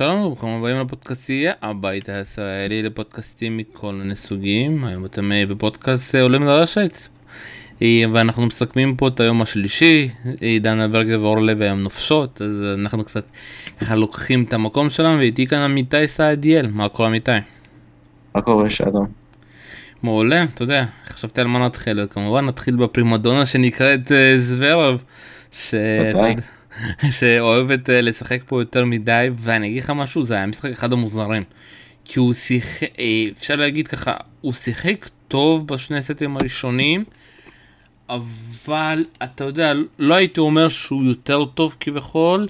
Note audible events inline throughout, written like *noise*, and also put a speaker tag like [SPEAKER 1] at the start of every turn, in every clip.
[SPEAKER 1] שלום וברוכים הבאים לפודקאסטייה, הבית הישראלי לפודקאסטים מכל מיני סוגים. היום אתם אה, בפודקאסט אה, עולים לרשת. אה, ואנחנו מסכמים פה את היום השלישי, דנה ברגר ואורלב היום נופשות, אז אנחנו קצת ככה לוקחים את המקום שלנו, ואיתי כאן עמיתי סעדיאל, מה קורה עמיתי?
[SPEAKER 2] מה קורה שלום?
[SPEAKER 1] מעולה, אתה יודע, חשבתי על מה נתחיל, וכמובן נתחיל בפרימדונה שנקראת זוורב, שאתה שאוהבת אה, לשחק פה יותר מדי, ואני אגיד לך משהו, זה היה משחק אחד המוזרים. כי הוא שיחק, אה, אפשר להגיד ככה, הוא שיחק טוב בשני סטים הראשונים, אבל אתה יודע, לא הייתי אומר שהוא יותר טוב כביכול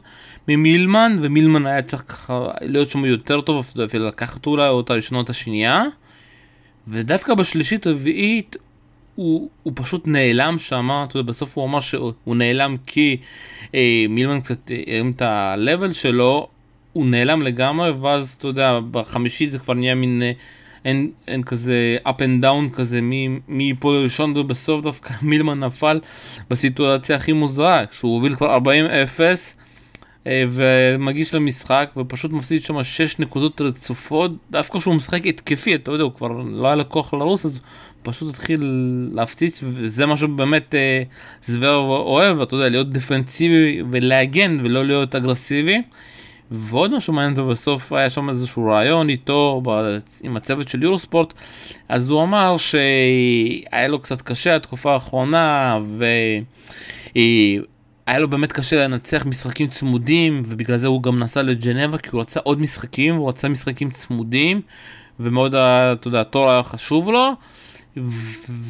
[SPEAKER 1] ממילמן, ומילמן היה צריך ככה להיות שם יותר טוב, אפילו לקחת אולי אותה לשנות השנייה. ודווקא בשלישית הרביעית הוא, הוא פשוט נעלם שם, אתה יודע, בסוף הוא אמר שהוא נעלם כי אה, מילמן קצת הרים את ה-level שלו, הוא נעלם לגמרי, ואז אתה יודע, בחמישית זה כבר נהיה מין, אה, אין, אין כזה up and down כזה, מי ייפול ראשון ובסוף דווקא *laughs* מילמן נפל בסיטואציה הכי מוזרה, כשהוא הוביל כבר 40-0. אה, ומגיש למשחק ופשוט מפסיד שם 6 נקודות רצופות דווקא כשהוא משחק התקפי אתה יודע הוא כבר לא היה לקוח לרוס אז פשוט התחיל להפציץ וזה מה שבאמת אה, זוור אוהב אתה יודע להיות דפנסיבי ולהגן ולא להיות אגרסיבי. ועוד משהו מעניין אותו בסוף היה שם איזשהו רעיון איתו עם הצוות של יורוספורט אז הוא אמר שהיה לו קצת קשה התקופה האחרונה ו... היה לו באמת קשה לנצח משחקים צמודים, ובגלל זה הוא גם נסע לג'נבה, כי הוא רצה עוד משחקים, הוא רצה משחקים צמודים, ומאוד, אתה יודע, התור היה חשוב לו,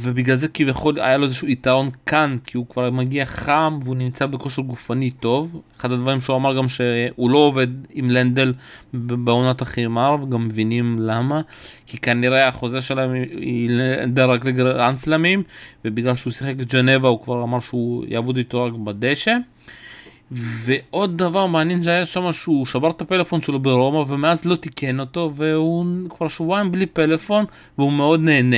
[SPEAKER 1] ובגלל זה כביכול היה לו איזשהו יתרון כאן, כי הוא כבר מגיע חם והוא נמצא בכושר גופני טוב. אחד הדברים שהוא אמר גם שהוא לא עובד עם לנדל בעונת החימר, וגם מבינים למה, כי כנראה החוזה שלהם היא לנדל רק לגרנד סלמים, ובגלל שהוא שיחק ג'נבה הוא כבר אמר שהוא יעבוד איתו רק בדשא. ועוד דבר מעניין שהיה שם שהוא שבר את הפלאפון שלו ברומא ומאז לא תיקן אותו והוא כבר שבועיים בלי פלאפון והוא מאוד נהנה.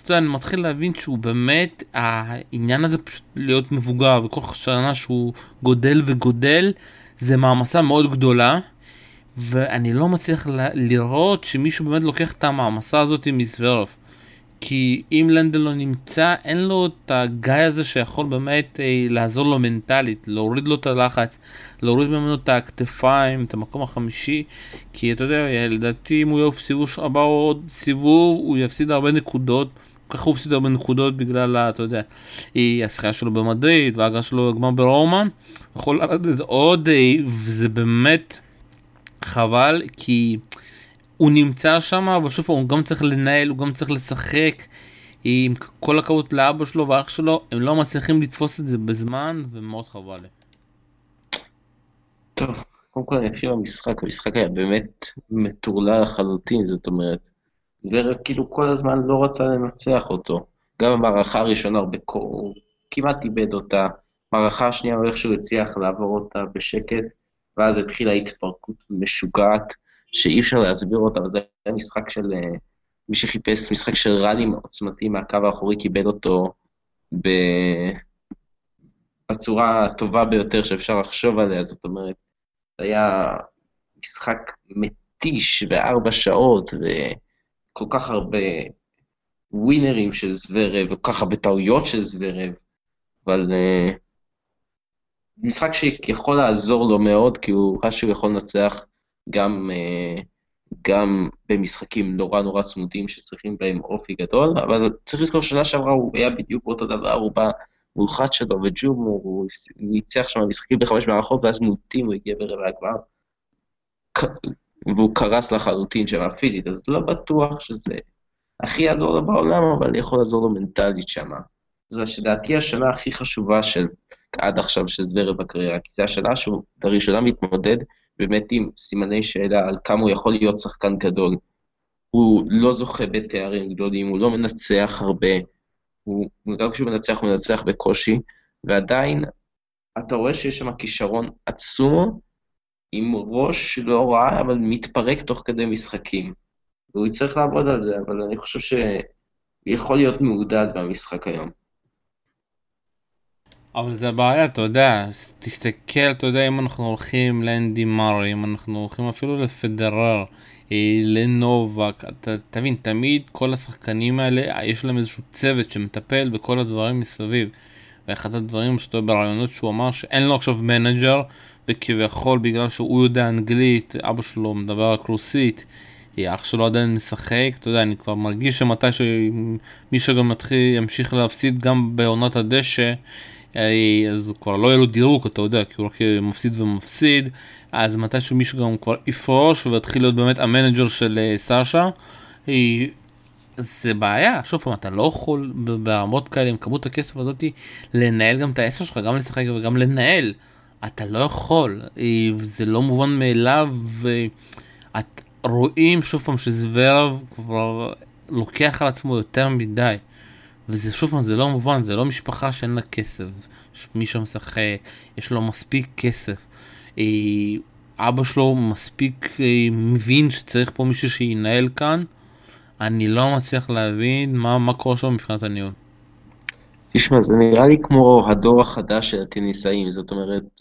[SPEAKER 1] אז אתה יודע, אני מתחיל להבין שהוא באמת, העניין הזה פשוט להיות מבוגר, וכל שנה שהוא גודל וגודל, זה מעמסה מאוד גדולה, ואני לא מצליח לראות שמישהו באמת לוקח את המעמסה הזאת מזוורף. כי אם לנדל לא נמצא, אין לו את הגיא הזה שיכול באמת אה, לעזור לו מנטלית, להוריד לו את הלחץ, להוריד ממנו את הכתפיים, את המקום החמישי, כי אתה יודע, לדעתי אם הוא יעוף סיבוב הבא עוד סיבוב, הוא יפסיד הרבה נקודות. ככה הוא הפסיד הרבה נקודות בגלל, אתה יודע, השחייה שלו במדריד וההגעה שלו לגמר ברומא. יכול לרדת עוד, אה, וזה באמת חבל, כי הוא נמצא שם, אבל שוב הוא גם צריך לנהל, הוא גם צריך לשחק. עם כל הכבוד לאבא שלו ואח שלו, הם לא מצליחים לתפוס את זה בזמן, ומאוד חבל.
[SPEAKER 2] טוב, קודם כל אני אתחיל במשחק, המשחק היה באמת מטורלל לחלוטין, זאת אומרת, וכאילו כל הזמן לא רצה לנצח אותו. גם המערכה הראשונה, הוא כמעט איבד אותה, המערכה השנייה הוא איכשהו הצליח לעבור אותה בשקט, ואז התחילה התפרקות משוגעת, שאי אפשר להסביר אותה, וזה היה משחק של... אה, מי שחיפש משחק של ראלים עוצמתי מהקו האחורי קיבל אותו ב... בצורה הטובה ביותר שאפשר לחשוב עליה, זאת אומרת, זה היה משחק מתיש בארבע שעות, ו... כל כך הרבה ווינרים של זוורב, וכל כך הרבה טעויות של זוורב, אבל uh, משחק שיכול לעזור לו מאוד, כי הוא ראה שהוא יכול לנצח גם, uh, גם במשחקים נורא נורא צמודים שצריכים בהם אופי גדול, אבל צריך לזכור שנה שעברה הוא היה בדיוק אותו דבר, הוא בא מול חד שלו וג'ומור, הוא ניצח שם משחקים בחמש מערכות, ואז מוטים הוא הגיע ברבע הגמר. והוא קרס לחלוטין שם פיזית, אז לא בטוח שזה הכי יעזור לו בעולם, אבל יכול לעזור לו מנטלית שם. זו לדעתי השנה הכי חשובה של עד עכשיו של זוורב בקריירה, כי זו השנה שהוא לראשונה מתמודד באמת עם סימני שאלה על כמה הוא יכול להיות שחקן גדול. הוא לא זוכה בתארים גדולים, הוא לא מנצח הרבה, הוא, גם כשהוא מנצח, הוא מנצח בקושי, ועדיין אתה רואה שיש שם כישרון עצום, עם ראש לא רע, אבל מתפרק תוך כדי משחקים. והוא יצטרך לעבוד על זה, אבל אני חושב שיכול להיות מעודד במשחק היום.
[SPEAKER 1] אבל זה הבעיה, אתה יודע, תסתכל, אתה יודע, אם אנחנו הולכים לאנדי מארי, אם אנחנו הולכים אפילו לפדרר, אה, לנובק, אתה תבין, תמיד כל השחקנים האלה, יש להם איזשהו צוות שמטפל בכל הדברים מסביב. ואחד הדברים שאתה ברעיונות שהוא אמר שאין לו עכשיו מנג'ר, וכביכול בגלל שהוא יודע אנגלית, אבא שלו מדבר רק רוסית, אח שלו עדיין משחק, אתה יודע, אני כבר מרגיש שמתי שמישהו גם מתחיל, ימשיך להפסיד גם בעונת הדשא, אה, אז כבר לא יהיה לו דירוג, אתה יודע, כי הוא רק מפסיד ומפסיד, אז מתישהו מישהו גם כבר יפרוש ויתחיל להיות באמת המנג'ר של אה, סאשה. אה, זה בעיה, שוב פעם, אתה לא יכול ברמות כאלה עם כמות הכסף הזאתי לנהל גם את העשר שלך, גם לשחק וגם לנהל. אתה לא יכול, זה לא מובן מאליו, ואת רואים שוב פעם שזוורב כבר לוקח על עצמו יותר מדי. וזה שוב פעם, זה לא מובן, זה לא משפחה שאין לה כסף. מי שמשחק, יש לו מספיק כסף. אה, אבא שלו מספיק אה, מבין שצריך פה מישהו שינהל כאן. אני לא מצליח להבין מה, מה קורה שם מבחינת הניהול.
[SPEAKER 2] תשמע, זה נראה לי כמו הדור החדש של הטניסאים, זאת אומרת,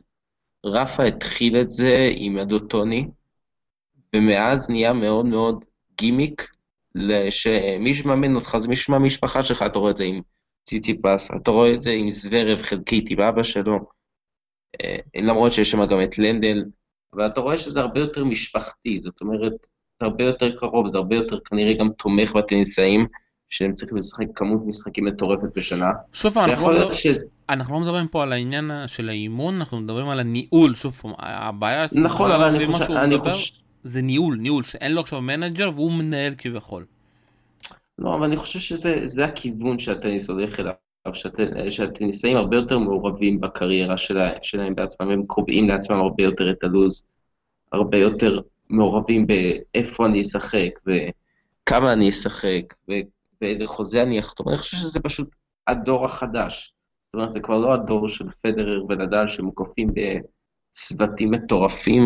[SPEAKER 2] רפה התחיל את זה עם ידו טוני, ומאז נהיה מאוד מאוד גימיק, שמי שמאמן אותך זה מישהו מהמשפחה שלך, אתה רואה את זה עם ציציפס, אתה רואה את זה עם זוורב חלקית, עם אבא שלו, אה, למרות שיש שם גם את לנדל, אבל אתה רואה שזה הרבה יותר משפחתי, זאת אומרת, זה הרבה יותר קרוב, זה הרבה יותר כנראה גם תומך בטניסאים, שהם צריכים לשחק כמות משחקים מטורפת בשנה.
[SPEAKER 1] שוב פעם, אנחנו, לא, ש... אנחנו לא מדברים פה על העניין של האימון, אנחנו מדברים על הניהול, שוב פעם, הבעיה...
[SPEAKER 2] נכון, אבל אני חושב... אני
[SPEAKER 1] מדבר, חושב... זה ניהול, ניהול, שאין לו עכשיו מנג'ר והוא מנהל כביכול.
[SPEAKER 2] לא, אבל אני חושב שזה הכיוון שהטניס הולך אליו, שהטניסאים הרבה יותר מעורבים בקריירה שלה, שלהם בעצמם, הם קובעים לעצמם הרבה יותר את הלו"ז, הרבה יותר מעורבים באיפה אני אשחק, וכמה אני אשחק, ובאיזה חוזה אני אחתום. אני חושב שזה פשוט הדור החדש. זאת אומרת, זה כבר לא הדור של פדרר ונדל שמוקפים בצוותים מטורפים.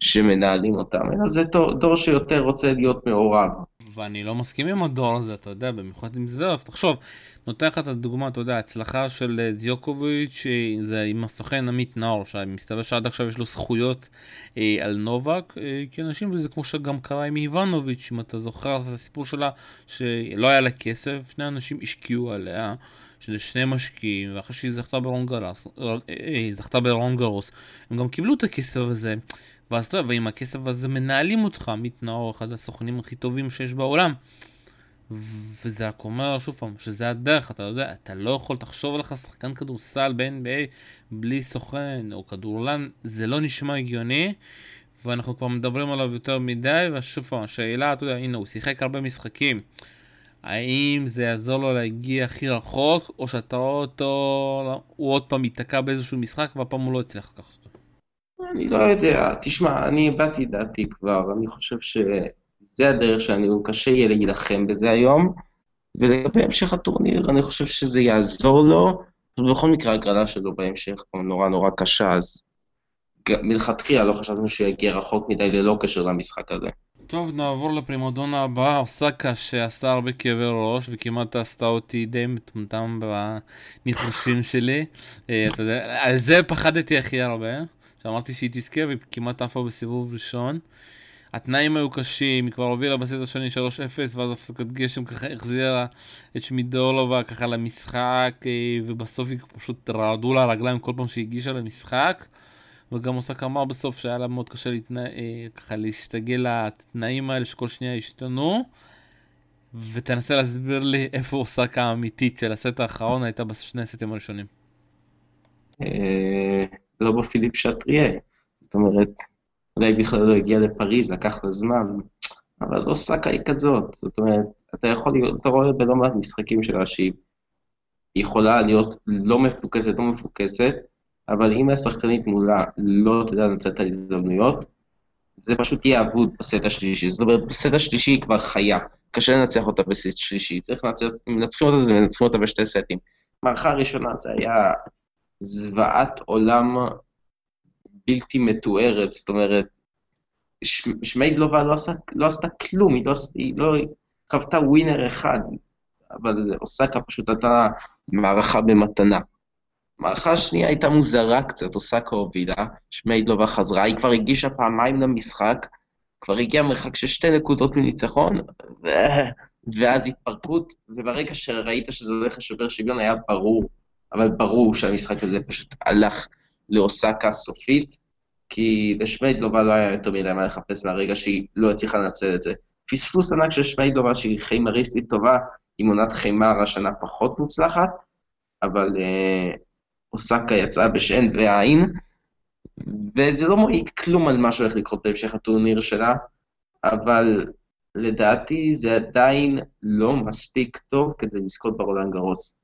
[SPEAKER 2] שמנהלים אותם, אלא זה דור, דור שיותר רוצה להיות מעורב.
[SPEAKER 1] ואני לא מסכים עם הדור הזה, אתה יודע, במיוחד עם זוורף. תחשוב, נותן לך את הדוגמה, אתה יודע, הצלחה של אה, דיוקוביץ', זה עם הסוכן עמית נאור, שמסתבר שעד עכשיו יש לו זכויות אה, על נובק, אה, כי אנשים, וזה כמו שגם קרה עם איוונוביץ', אם אתה זוכר את הסיפור שלה, שלא היה לה כסף, שני אנשים השקיעו עליה. שזה שני משקיעים, ואחרי שהיא זכתה ברון גרוס, אה, אה, הם גם קיבלו את הכסף הזה, ואז אתה יודע, ועם הכסף הזה מנהלים אותך, עמית נאור, אחד הסוכנים הכי טובים שיש בעולם. וזה רק אומר שוב פעם, שזה הדרך, אתה יודע, אתה לא יכול, תחשוב עליך שחקן כדורסל ב-NBA בלי סוכן או כדורלן, זה לא נשמע הגיוני, ואנחנו כבר מדברים עליו יותר מדי, ושוב פעם, השאלה, אתה יודע, הנה, הוא שיחק הרבה משחקים. האם זה יעזור לו להגיע הכי רחוק, או שאתה רואה אותו, הוא עוד פעם ייתקע באיזשהו משחק, והפעם הוא לא יצליח לקחת?
[SPEAKER 2] אני לא יודע, תשמע, אני הבעתי דעתי כבר, אני חושב שזה הדרך שאני, קשה יהיה להילחם בזה היום, ולגבי המשך הטורניר, אני חושב שזה יעזור לו, ובכל מקרה הגרלה שלו בהמשך נורא נורא קשה, אז מלכתחילה לא חשבנו שהוא יגיע רחוק מדי ללא קשר למשחק הזה.
[SPEAKER 1] טוב, נעבור לפרימודונה הבאה, אוסקה שעשתה הרבה כאבי ראש וכמעט עשתה אותי די מטומטם בניחושים שלי. אה, אתה יודע, על זה פחדתי הכי הרבה. שאמרתי שהיא תזכה והיא כמעט עפה בסיבוב ראשון. התנאים היו קשים, היא כבר הובילה בסט השני 3-0 ואז הפסקת גשם ככה החזירה את שמידולובה ככה למשחק אה, ובסוף היא פשוט רעדו לה הרגליים כל פעם שהיא הגישה למשחק וגם אוסק אמר בסוף שהיה לה מאוד קשה להתנא... אה, ככה להסתגל לתנאים האלה שכל שנייה השתנו ותנסה להסביר לי איפה אוסק האמיתית של הסט האחרון הייתה בשני הסטים הראשונים.
[SPEAKER 2] לא בפיליפ שטריה. זאת אומרת, אולי בכלל לא הגיע לפריז, לקח לה זמן, אבל אוסאקה היא כזאת. זאת אומרת, אתה יכול, להיות, אתה רואה בלא מעט משחקים שלה שהיא יכולה להיות לא מפוקסת, לא מפוקסת, אבל אם השחקנית מולה לא תדע לנצל את ההזדמנויות, זה פשוט יהיה אבוד בסט השלישי. זאת אומרת, בסט השלישי היא כבר חיה. קשה לנצח אותה בסט שלישי. צריך לנצח, אם מנצחים אותה זה מנצחים אותה בשתי סטים. מערכה הראשונה זה היה זוועת עולם בלתי מתוארת, זאת אומרת, שמיידלובה לא, עשה, לא עשתה כלום, היא לא, היא לא חוותה ווינר אחד, אבל אוסקה פשוט נתנה מערכה במתנה. המערכה השנייה הייתה מוזרה קצת, אוסקה הובילה, שמיידלובה חזרה, היא כבר הגישה פעמיים למשחק, כבר הגיעה מרחק של שתי נקודות מניצחון, ו... ואז התפרקות, וברגע שראית שזה הולך לשובר שוויון היה ברור, אבל ברור שהמשחק הזה פשוט הלך לאוסקה סופית, כי לשמיידלובה לא היה יותר מדי מה לחפש מהרגע שהיא לא הצליחה לנצל את זה. פספוס ענק של שמיידלובה שהיא חיימריסטית טובה, עם עונת חיימר השנה פחות מוצלחת, אבל אה, אוסקה יצאה בשן ועין, וזה לא מועיד כלום על מה שהולך לקרות בהמשך הטורניר שלה, אבל לדעתי זה עדיין לא מספיק טוב כדי לזכות ברולנד גרוס.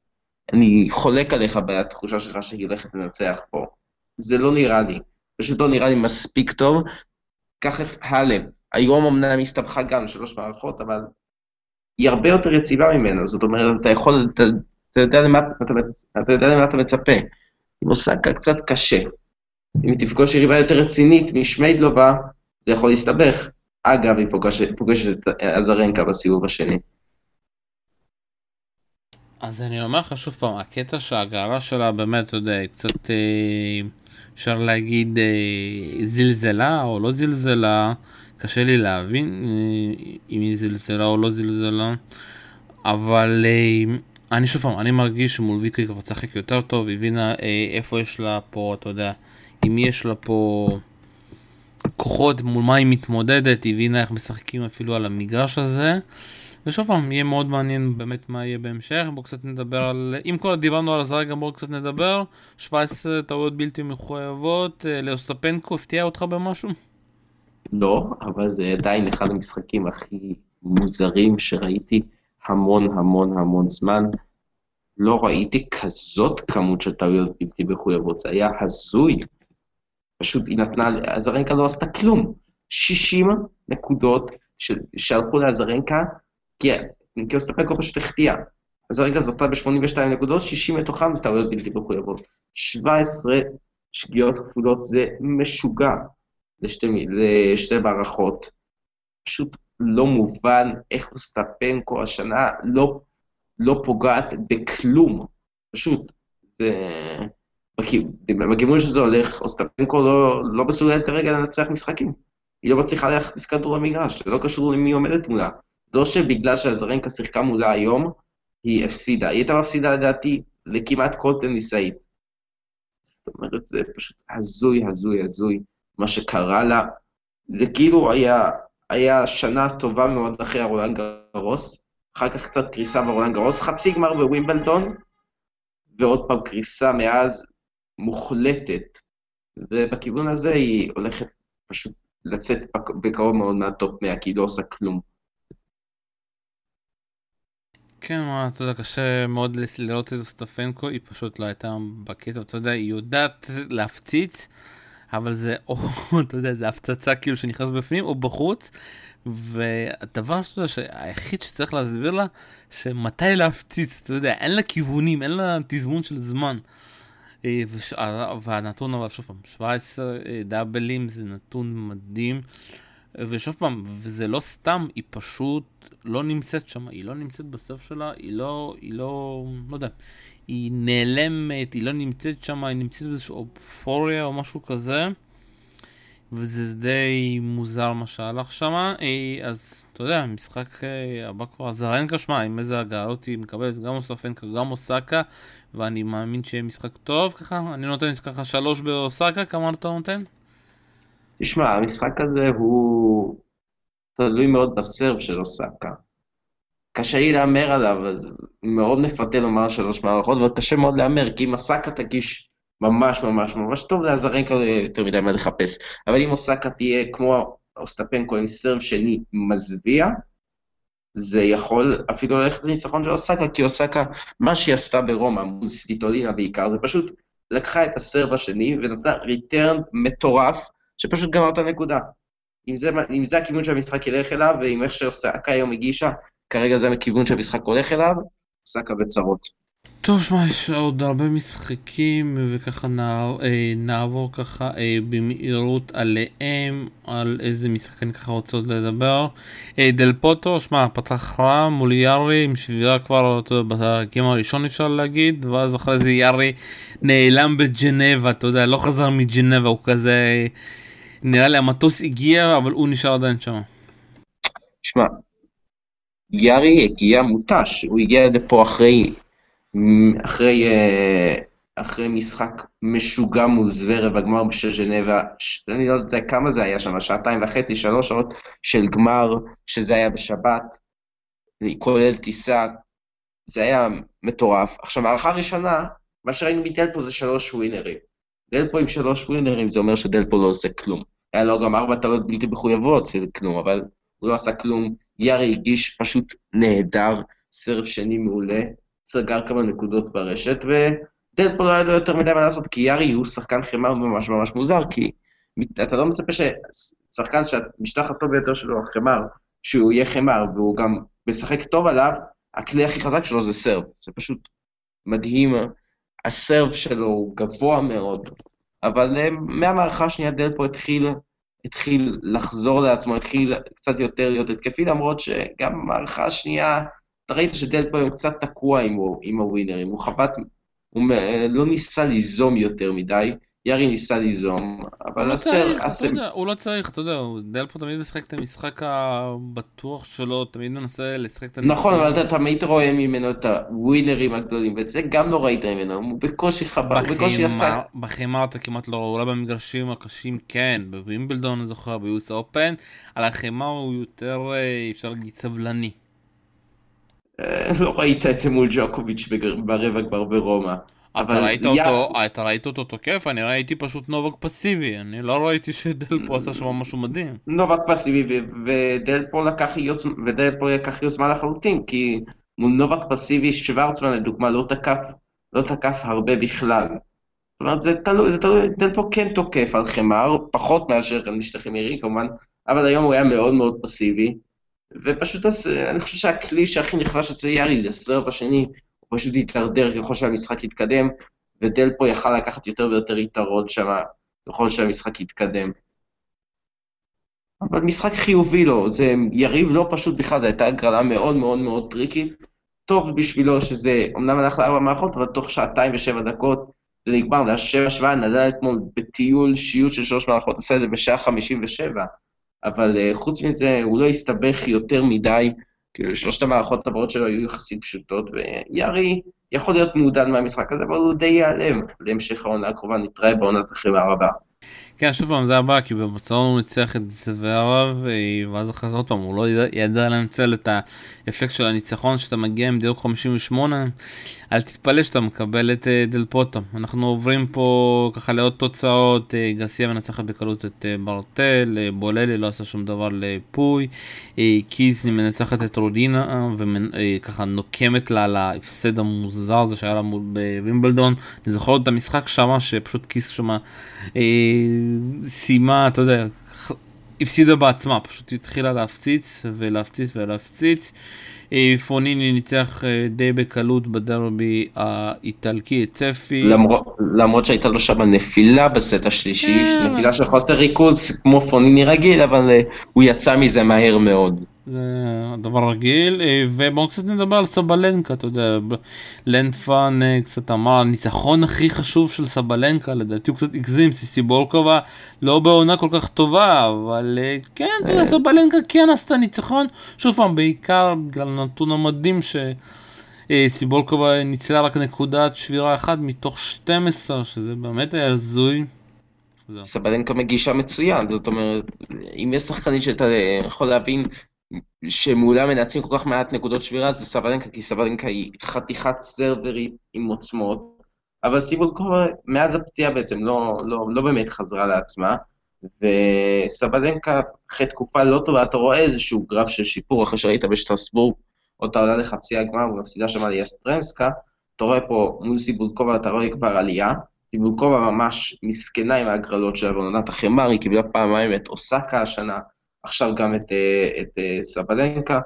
[SPEAKER 2] אני חולק עליך בתחושה שלך שהיא הולכת לנצח פה. זה לא נראה לי. פשוט לא נראה לי מספיק טוב. קח את האלם. היום אמנם הסתבכה גם שלוש מערכות, אבל היא הרבה יותר יציבה ממנה. זאת אומרת, אתה יכול, אתה, אתה, יודע, למה, אתה, אתה יודע למה אתה מצפה. עם אוסקה קצת קשה. אם היא תפגוש יריבה יותר רצינית משמיידלובה, זה יכול להסתבך. אגב, היא פוגשת את עזרנקה בסיבוב השני.
[SPEAKER 1] אז אני אומר לך שוב פעם, הקטע שההגרלה שלה באמת, אתה יודע, קצת אה, אפשר להגיד אה, זלזלה או לא זלזלה, קשה לי להבין אה, אם היא זלזלה או לא זלזלה, אבל אני שוב פעם, אני מרגיש שמול ויקי כבר צחק יותר טוב, הבינה איפה יש לה פה, אתה יודע, אם יש לה פה כוחות, מול מה היא מתמודדת, הבינה איך משחקים אפילו על המגרש הזה. ושוב פעם, יהיה מאוד מעניין באמת מה יהיה בהמשך, בואו קצת נדבר על, אם כבר דיברנו על הזרגה בואו קצת נדבר, 17 טעויות בלתי מחויבות, אה, לאוסטפנקו הפתיע אותך במשהו?
[SPEAKER 2] לא, אבל זה עדיין אחד המשחקים הכי מוזרים שראיתי המון המון המון זמן. לא ראיתי כזאת כמות של טעויות בלתי מחויבות, זה היה הזוי. פשוט היא נתנה, הזרנקה לא עשתה כלום. 60 נקודות שהלכו לעזרנקה, כי, כי אוסטפנקו פשוט החטיאה. הזרנקה זכתה ב-82 נקודות, 60 מתוכן טעויות בלתי מחויבות. 17 שגיאות כפולות זה משוגע לשתי, לשתי מערכות. פשוט לא מובן איך אוסטפנקו השנה לא, לא פוגעת בכלום. פשוט, זה... בכיוון שזה הולך, אוסטפנקו לא, לא מסוגלת כרגע לנצח משחקים. היא לא מצליחה להכניס כדור למגרש, זה לא קשור למי עומדת מולה. לא שבגלל שהזרנקה שיחקה מולה היום, היא הפסידה. היא הייתה מפסידה לדעתי לכמעט כל טניסאית. זאת אומרת, זה פשוט הזוי, הזוי, הזוי, מה שקרה לה. זה כאילו היה, היה שנה טובה מאוד אחרי הרולנד גרוס, אחר כך קצת קריסה ברולנד גרוס, חצי גמר בווימבלדון, ועוד פעם קריסה מאז מוחלטת, ובכיוון הזה היא הולכת פשוט לצאת בקרוב מאוד מהטופ 100, כי היא לא עושה כלום.
[SPEAKER 1] כן, אתה יודע, קשה מאוד לראות את סטפנקו, היא פשוט לא הייתה בקטע, אתה יודע, היא יודעת להפציץ, אבל זה, או, *laughs* אתה יודע, זה הפצצה כאילו שנכנס בפנים או בחוץ, והדבר שאתה יודע, היחיד שצריך להסביר לה, שמתי להפציץ, אתה יודע, אין לה כיוונים, אין לה תזמון של זמן. אה, אה, והנתון אבל שוב פעם, 17 אה, דאבלים זה נתון מדהים. ושוב פעם, וזה לא סתם, היא פשוט לא נמצאת שם, היא לא נמצאת בסוף שלה, היא לא, היא לא, לא יודע, היא נעלמת, היא לא נמצאת שם, היא נמצאת באיזושהי אופוריה או משהו כזה. וזה די מוזר מה שהלך שם, אז אתה יודע, המשחק הבא כבר, זרנקה שמע, עם איזה הגרלות היא מקבלת גם אוספנקה, גם אוסקה, ואני מאמין שיהיה משחק טוב ככה, אני נותן ככה שלוש באוסקה, כמה אתה נותן?
[SPEAKER 2] תשמע, המשחק הזה הוא תלוי מאוד בסרב של אוסקה. קשה לי להמר עליו, אז מאוד מפתה לומר שלוש מערכות, אבל קשה מאוד להמר, כי אם אוסקה תגיש ממש ממש ממש טוב, לאזרנקה לא יהיה יותר מדי מה לחפש. אבל אם אוסקה תהיה כמו אוסטפנקו עם סרב שני מזוויע, זה יכול אפילו ללכת לניצחון של אוסקה, כי אוסקה, מה שהיא עשתה ברומא, מול סטיטולינה בעיקר, זה פשוט לקחה את הסרב השני ונתנה ריטרן מטורף, שפשוט גמר את הנקודה. אם זה, אם זה הכיוון שהמשחק ילך אליו, ועם איך שאוסקה היום הגישה, כרגע זה הכיוון שהמשחק הולך אליו, אוסקה בצרות.
[SPEAKER 1] טוב, שמע, יש עוד הרבה משחקים, וככה נעבור, אה, נעבור ככה אה, במהירות עליהם, על איזה משחק אני ככה רוצה לדבר. אה, דל פוטו, שמע, פתח רע מול יארי עם שבירה כבר, בגיים הראשון אפשר להגיד, ואז אחרי זה יארי נעלם בג'נבה, אתה יודע, לא חזר מג'נבה, הוא כזה, נראה לי המטוס הגיע, אבל הוא נשאר עדיין שם.
[SPEAKER 2] שמע, יארי הגיע מותש, הוא הגיע לפה אחרי אחרי, אה, אחרי משחק משוגע מול בגמר של ז'נבה, אני לא יודע כמה זה היה שם, שעתיים וחצי, שלוש שעות של גמר, שזה היה בשבת, כולל טיסה, זה היה מטורף. עכשיו, הערכה ראשונה, מה שראינו מדלפו זה שלוש ווינרים. דלפו עם שלוש ווינרים, זה אומר שדלפו לא עושה כלום. היה לו גם ארבע טעות בלתי מחויבות, שזה כלום, אבל הוא לא עשה כלום. יארי הגיש פשוט נהדר, סרט שני מעולה. סגר כמה נקודות ברשת, ודדפול לא היה לו יותר מדי מה לעשות, כי יארי הוא שחקן חמר ממש ממש מוזר, כי אתה לא מצפה ששחקן שהמשטח הטוב ביותר שלו, החמר, שהוא יהיה חמר, והוא גם משחק טוב עליו, הכלי הכי חזק שלו זה סרב. זה פשוט מדהים. הסרב שלו הוא גבוה מאוד, אבל אה, מהמערכה השנייה דלפו התחיל, התחיל לחזור לעצמו, התחיל קצת יותר להיות התקפי, למרות שגם במערכה השנייה אתה ראית שדלפו היום קצת תקוע עם, עם הווינרים, הוא חבט, הוא לא ניסה ליזום יותר מדי, יארי ניסה ליזום, אבל
[SPEAKER 1] לא צריך, אתה יודע, הוא לא צריך, אתה יודע, דלפו תמיד משחק את המשחק הבטוח שלו, תמיד מנסה לשחק את.
[SPEAKER 2] נכון, אבל אתה תמיד רואה ממנו את הווינרים הגדולים, ואת זה גם לא ראית ממנו, הוא בקושי חבט, הוא בקושי עשה...
[SPEAKER 1] בחימה אתה כמעט לא רואה, אולי במגרשים הקשים כן, בווימבלדון אני זוכר, ביוס אופן, על החימה הוא יותר, אה, אפשר להגיד, סבלני.
[SPEAKER 2] לא ראית את זה מול ג'וקוביץ' ברבע כבר ברומא.
[SPEAKER 1] אתה ראית, אותו, אתה ראית אותו תוקף? אני ראיתי פשוט נובק פסיבי, אני לא ראיתי שדלפו עשה שם משהו מדהים.
[SPEAKER 2] נובק פסיבי ודלפו לקח, יוזמה, ודלפו לקח יוזמה לחלוטין, כי מול נובק פסיבי שוורצמן לדוגמה לא תקף, לא תקף הרבה בכלל. זאת אומרת, זה תלוי, זה תלוי, דלפו כן תוקף על חמר, פחות מאשר על משטחים מהירים כמובן, אבל היום הוא היה מאוד מאוד פסיבי. ופשוט אני חושב שהכלי שהכי נחלש אצל יארי, לסרב השני, פשוט התדרדר ככל שהמשחק יתקדם, ודלפו יכל לקחת יותר ויותר יתרון שם ככל שהמשחק יתקדם. אבל משחק חיובי לו, זה יריב לא פשוט בכלל, זו הייתה הגרלה מאוד מאוד מאוד טריקית. טוב בשבילו שזה, אמנם הלך לארבע מערכות, אבל תוך שעתיים ושבע דקות זה נגמר, זה היה שבע שבע, נדל אתמול בטיול שיוט של שלוש מערכות, עשה את זה בשעה חמישים ושבע. אבל uh, חוץ מזה, הוא לא הסתבך יותר מדי, כאילו שלושת המערכות הבאות שלו היו יחסית פשוטות, ויארי יכול להיות מעודן מהמשחק הזה, אבל הוא די ייעלם להמשך העונה הקרובה, נתראה בעונת החברה הבאה.
[SPEAKER 1] כן, שוב פעם, זה הבא, כי בבצרון הוא ניצח את זוורב, ואז אחרי זה עוד פעם, הוא לא ידע, לנצל את האפקט של הניצחון, שאתה מגיע עם דיוק 58, אל תתפלא שאתה מקבל את אה, דל פוטו. אנחנו עוברים פה ככה לעוד תוצאות, אה, גרסיה מנצחת בקלות את אה, ברטל, בוללי לא עשה שום דבר לפוי, קיסני מנצחת את רודינה, וככה נוקמת לה על ההפסד המוזר הזה שהיה לה בווימבלדון. אני זוכר את המשחק שמה, שפשוט קיס שמה... סיימה, אתה יודע, הפסידה בעצמה, פשוט התחילה להפציץ ולהפציץ ולהפציץ. אה, פוניני ניצח אה, די בקלות בדרבי האיטלקי את צפי.
[SPEAKER 2] למרות, למרות שהייתה לו שם נפילה בסט השלישי, כן. נפילה של חוסר ריכוז כמו פוניני רגיל, אבל אה, הוא יצא מזה מהר מאוד.
[SPEAKER 1] זה דבר רגיל, אה, ובואו קצת נדבר על סבלנקה, אתה יודע, לנדפן אה, קצת אמר, הניצחון הכי חשוב של סבלנקה, לדעתי הוא קצת הגזים, סיסי בולקובה לא בעונה כל כך טובה, אבל אה, כן, אתה יודע, סבלנקה כן עשתה ניצחון, שוב פעם, בעיקר בגלל הנתון המדהים שסיבולקובה ניצלה רק נקודת שבירה אחת מתוך 12, שזה באמת היה הזוי.
[SPEAKER 2] סבלנקה מגישה מצוין, זאת אומרת, אם יש שחקנית שאתה יכול להבין שמולם מנצחים כל כך מעט נקודות שבירה זה סבלנקה, כי סבלנקה היא חתיכת סרברית עם עוצמות, אבל סיבולקובה מאז הפציעה בעצם לא, לא, לא באמת חזרה לעצמה, וסבלנקה אחרי תקופה לא טובה, אתה רואה איזשהו גרף של שיפור אחרי שראית בשטרסבורג, אותה עולה לחצי הגמר ומפסידה שם על יסטרנסקה, אתה רואה פה מול סיבולקובה, אתה רואה כבר עלייה, סיבולקובה ממש מסכנה עם ההגרלות שלה בעונת החמר, היא קיבלה פעמיים את אוסקה השנה, עכשיו גם את, אה, את אה, סבלנקה,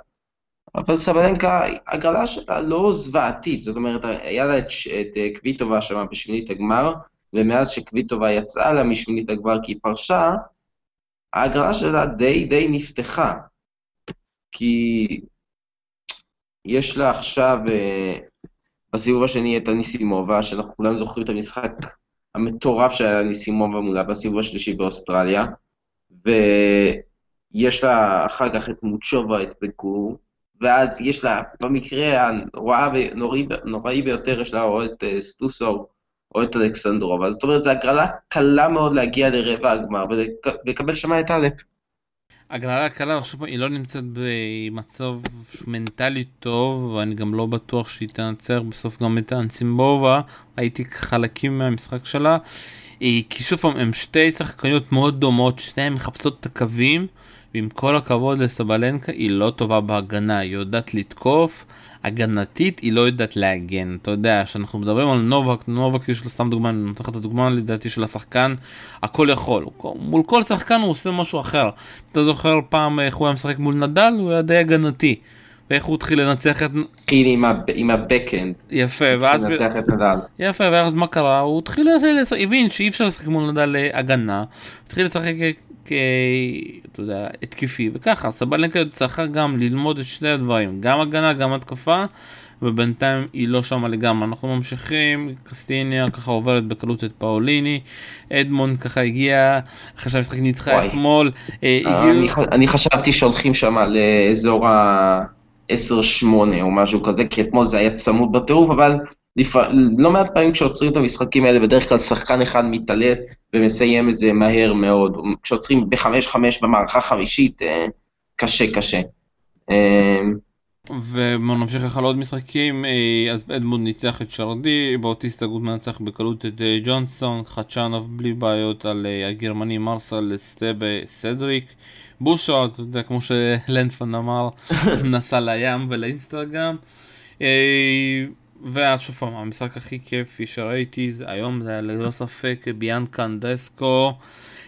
[SPEAKER 2] אבל סבלנקה, הגרלה שלה לא זוועתית, זאת אומרת, היה לה את, את אה, קוויטובה שם בשמינית הגמר, ומאז שקוויטובה יצאה לה משמינית הגמר כי היא פרשה, ההגרלה שלה די די נפתחה. כי יש לה עכשיו, בסיבוב השני את הניסימובה, שאנחנו כולם זוכרים את המשחק המטורף שהיה ניסימובה מולה בסיבוב השלישי באוסטרליה, ויש לה אחר כך את מוצ'ובה, את בגור, ואז יש לה, במקרה הנוראי ביותר, יש לה או את אה, סטוסור או את אלכסנדרוב. אז זאת אומרת, זו הגרלה קלה מאוד להגיע לרבע הגמר ולקבל שם את אלפ.
[SPEAKER 1] הגרלה קלה, שוב היא לא נמצאת במצב מנטלי טוב, ואני גם לא בטוח שהיא תנצח בסוף גם את אנסימבובה, הייתי חלקים מהמשחק שלה. כי שוב פעם, הן שתי שחקניות מאוד דומות, שתיהן מחפשות את הקווים. ועם כל הכבוד לסבלנקה, היא לא טובה בהגנה, היא יודעת לתקוף, הגנתית היא לא יודעת להגן. אתה יודע, כשאנחנו מדברים על נובק, נובק יש לו סתם דוגמה, אני נותן לך את הדוגמה לדעתי של השחקן, הכל יכול. מול כל שחקן הוא עושה משהו אחר. אתה זוכר פעם איך הוא היה משחק מול נדל, הוא היה די הגנתי. ואיך הוא התחיל לנצח את...
[SPEAKER 2] התחיל עם הבקאנד.
[SPEAKER 1] יפה, ואז... לנצח את נדל. יפה, ואז מה קרה? הוא התחיל, הבין שאי אפשר לשחק מול נדל אה, הגנה, התחיל לשחק אתה יודע, התקפי, וככה, סבלנקה צריכה גם ללמוד את שני הדברים, גם הגנה, גם התקפה, ובינתיים היא לא שמה לגמרי. אנחנו ממשיכים, קסטיניה ככה עוברת בקלות את פאוליני, אדמונד ככה הגיע, אחרי שהמשחק נדחה אתמול.
[SPEAKER 2] אה, אני חשבתי שהולכים שם לאזור ה-10-8 או משהו כזה, כי אתמול זה היה צמוד בטירוף, אבל לפ... לא מעט פעמים כשעוצרים את המשחקים האלה, בדרך כלל שחקן אחד מתעלה ומסיים את זה מהר מאוד. כשעוצרים ב-5-5 במערכה חמישית, אה, קשה, קשה.
[SPEAKER 1] אה, ובואו נמשיך לך לעוד משחקים, אה, אז אדמונד ניצח את שרדי, באוטיסטה גוד מנצח בקלות את ג'ונסון, חדשנוב בלי בעיות על הגרמני מרסל סטבה סדריק, בושה, אתה יודע, כמו שלנדפן אמר, *laughs* נסע לים ולאינסטגרם. ואז שוב פעם, המשחק הכי כיפי שראיתי זה היום זה היה ללא ספק ביאנקה אנדסקו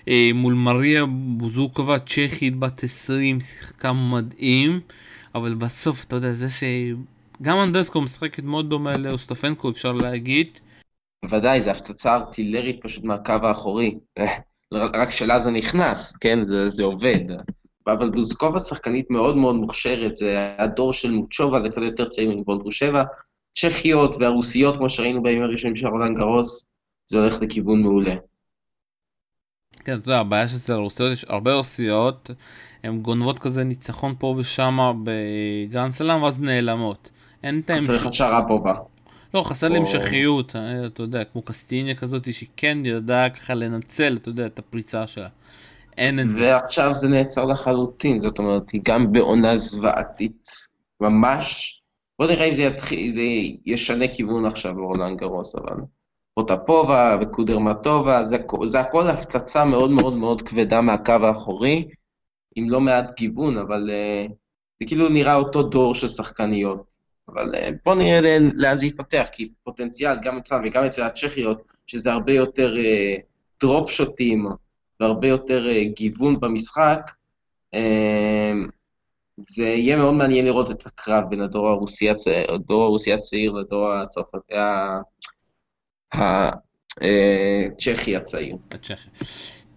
[SPEAKER 1] אה, מול מריה בוזוקובה, צ'כית בת 20, שיחקה מדהים, אבל בסוף אתה יודע, זה שגם אנדסקו משחקת מאוד דומה לאוסטפנקו אפשר להגיד.
[SPEAKER 2] בוודאי, זה הפצצה ארטילרית פשוט מהקו האחורי. *laughs* רק שלה זה נכנס, כן? זה, זה עובד. אבל בוזקובה שחקנית מאוד מאוד מוכשרת, זה הדור של מוצ'ובה, זה קצת יותר צעיר מוונדרושובה, צ'כיות והרוסיות, כמו שראינו בימים הראשונים של רולאן גארוס, זה הולך לכיוון מעולה.
[SPEAKER 1] כן, אתה יודע, הבעיה שאצל הרוסיות יש הרבה רוסיות, הן גונבות כזה ניצחון פה ושמה בגרנד סלאם, ואז נעלמות. אין את
[SPEAKER 2] ההמשך. חסר לך שראפובה.
[SPEAKER 1] לא, חסר לי המשכיות, אה, אתה יודע, כמו קסאטקינה כזאת, שכן ידעה ככה לנצל, אתה יודע, את הפריצה שלה. אין את
[SPEAKER 2] זה. ועכשיו זה נעצר לחלוטין, זאת אומרת, היא גם בעונה זוועתית, ממש בוא נראה אם זה, יתחיל, זה ישנה כיוון עכשיו ברולנד גרוס, אבל פוטפובה וקודרמטובה, זה, זה הכל הפצצה מאוד מאוד מאוד כבדה מהקו האחורי, עם לא מעט גיוון, אבל uh, זה כאילו נראה אותו דור של שחקניות. אבל uh, בוא נראה לאן זה יתפתח, כי פוטנציאל גם אצלם וגם אצל הצ'כיות, שזה הרבה יותר uh, דרופ שוטים והרבה יותר uh, גיוון במשחק, uh, זה יהיה מאוד מעניין לראות את הקרב בין הדור הרוסי הצעיר לדור הצרפתי, הצ'כי הצעיר.
[SPEAKER 1] הצ'כי.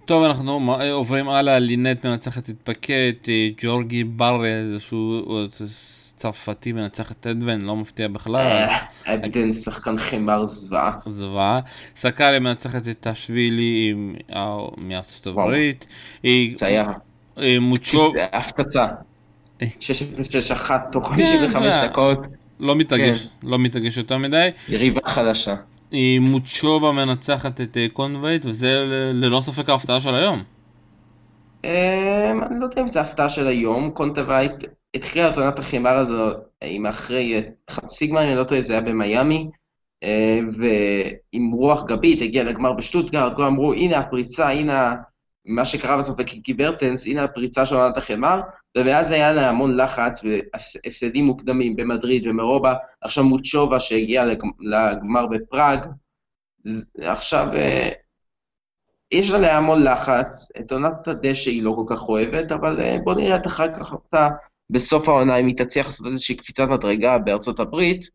[SPEAKER 1] טוב, אנחנו עוברים הלאה, לינט מנצחת את פקט, ג'ורגי בר, איזשהו צרפתי מנצח את אדוון, לא מפתיע בכלל.
[SPEAKER 2] אדוון שחקן חמר זוועה.
[SPEAKER 1] זוועה. סקאלי מנצחת את השבילי מארצות הברית.
[SPEAKER 2] צייר.
[SPEAKER 1] מוצ'ו...
[SPEAKER 2] הפצצה. 6-0-6-1 תוך 55 כן, דקות.
[SPEAKER 1] לא מתרגש, כן. לא מתרגש יותר מדי.
[SPEAKER 2] יריבה חדשה.
[SPEAKER 1] מוצ'ובה מנצחת את אה, קונבייט, וזה ללא ספק ההפתעה של היום.
[SPEAKER 2] אמ, אני לא יודע אם זה הפתעה של היום, קונטבייט התחילה את עונת החימר הזו עם אחרי חצי גמר, אם אני לא טועה, זה היה במיאמי, אה, ועם רוח גבית הגיע לגמר בשטוטגרד, כולם אמרו, הנה הפריצה, הנה מה שקרה בסוף בקיקי ברטנס, הנה הפריצה של עונת החמר, ומאז היה לה המון לחץ והפסדים מוקדמים במדריד ומרובה, עכשיו מוצ'ובה שהגיע לגמר בפראג, עכשיו אה, יש עליה המון לחץ, את עונת הדשא היא לא כל כך אוהבת, אבל אה, בוא נראה את אחר כך אותה בסוף העונה, אם היא תצליח לעשות איזושהי קפיצת מדרגה בארצות הברית,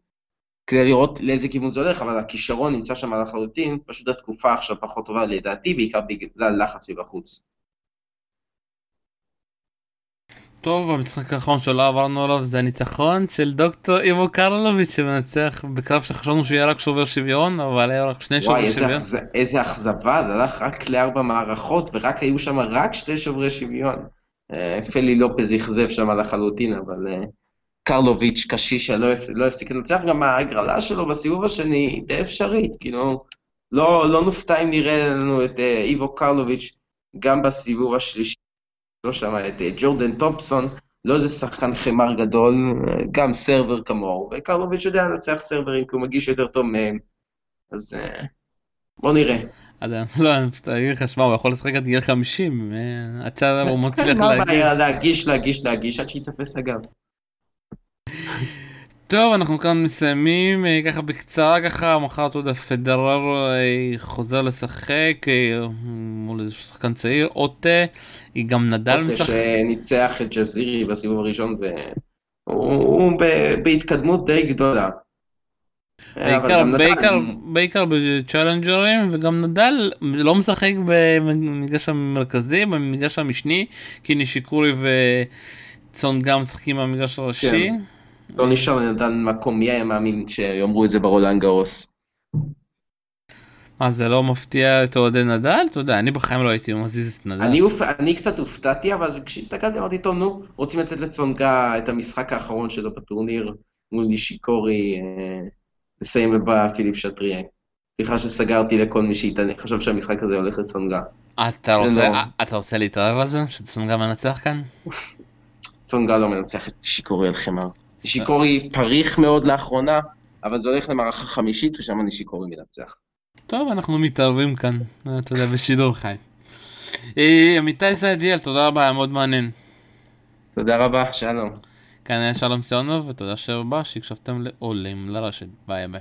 [SPEAKER 2] כדי לראות לאיזה כיוון זה הולך, אבל הכישרון נמצא שם לחלוטין, פשוט התקופה עכשיו פחות טובה לדעתי, בעיקר בגלל לחץ מבחוץ.
[SPEAKER 1] טוב, המשחק האחרון שלא עברנו עליו זה הניצחון של דוקטור איבו קרלוביץ' שמנצח בקרב שחשבנו שיהיה רק שובר שוויון, אבל היה רק שני שוברי שוויון.
[SPEAKER 2] וואי, איזה אכזבה, זה הלך רק לארבע מערכות ורק היו שם רק שתי שוברי שוויון. אה, פלי לופז אכזב שם לחלוטין, אבל אה, קרלוביץ' קשיש לא, הפסיק לנצח, גם ההגרלה שלו בסיבוב השני די אפשרית, כאילו, לא, לא נופתע אם נראה לנו את אה, איבו קרלוביץ' גם בסיבוב השלישי. לא שם את אה, ג'ורדן טופסון, לא איזה שחקן חמר גדול, גם סרבר כמוהו, וקרלוביץ' יודע לנצח סרברים כי הוא מגיש יותר טוב מהם, אז אה, בוא נראה.
[SPEAKER 1] לא, אני פשוט אגיד לך, שמע, הוא יכול לשחק עד גיל 50, אה, עד שהוא מצליח *laughs* להגיש.
[SPEAKER 2] להגיש, להגיש, להגיש, עד שיתפס הגב.
[SPEAKER 1] טוב, אנחנו כאן מסיימים, אה, ככה בקצרה ככה, מחר אתה יודע, פדרר אה, חוזר לשחק אה, מול איזה שחקן צעיר, אוטה, היא גם נדל
[SPEAKER 2] משחק. אוטה שניצח את ג'זירי בסיבוב הראשון, והוא בהתקדמות די גדולה.
[SPEAKER 1] בעיקר, בעיקר, בעיקר בצ'אלנג'רים וגם נדל לא משחק במגרש המרכזי, במגרש המשני, כי נישיקורי וצונגה משחקים במגרש הראשי. כן.
[SPEAKER 2] לא נשאר לנדל מקום, מי היה מאמין שיאמרו את זה ברולנד גרוס?
[SPEAKER 1] מה זה לא מפתיע את אוהדי נדל? אתה יודע, אני בחיים לא הייתי מזיז את נדל. אני,
[SPEAKER 2] אופ... אני קצת הופתעתי, אבל כשהסתכלתי אמרתי, טוב, נו, רוצים לתת לצונגה את המשחק האחרון שלו בטורניר מול נישיקורי, אה, לסיים בבא פיליפ שטריה. סליחה שסגרתי לכל מי שאיתן, אני חושב שהמשחק הזה הולך לצונגה.
[SPEAKER 1] אתה רוצה. אתה רוצה להתערב על זה? שצונגה מנצח כאן? *laughs*
[SPEAKER 2] צונגה לא מנצח את שיקורי על חמר. נישיקורי פריך מאוד לאחרונה, אבל זה הולך למערכה חמישית ושם נישיקורי מנצח.
[SPEAKER 1] טוב, אנחנו מתערבים כאן, אתה יודע, בשידור חי. אה, עמיתי סעדיאל, תודה רבה, היה מאוד מעניין.
[SPEAKER 2] תודה רבה, שלום.
[SPEAKER 1] כאן היה שלום סיונוב, ותודה שבא שהקשבתם לעולים לרשת. ביי ביי.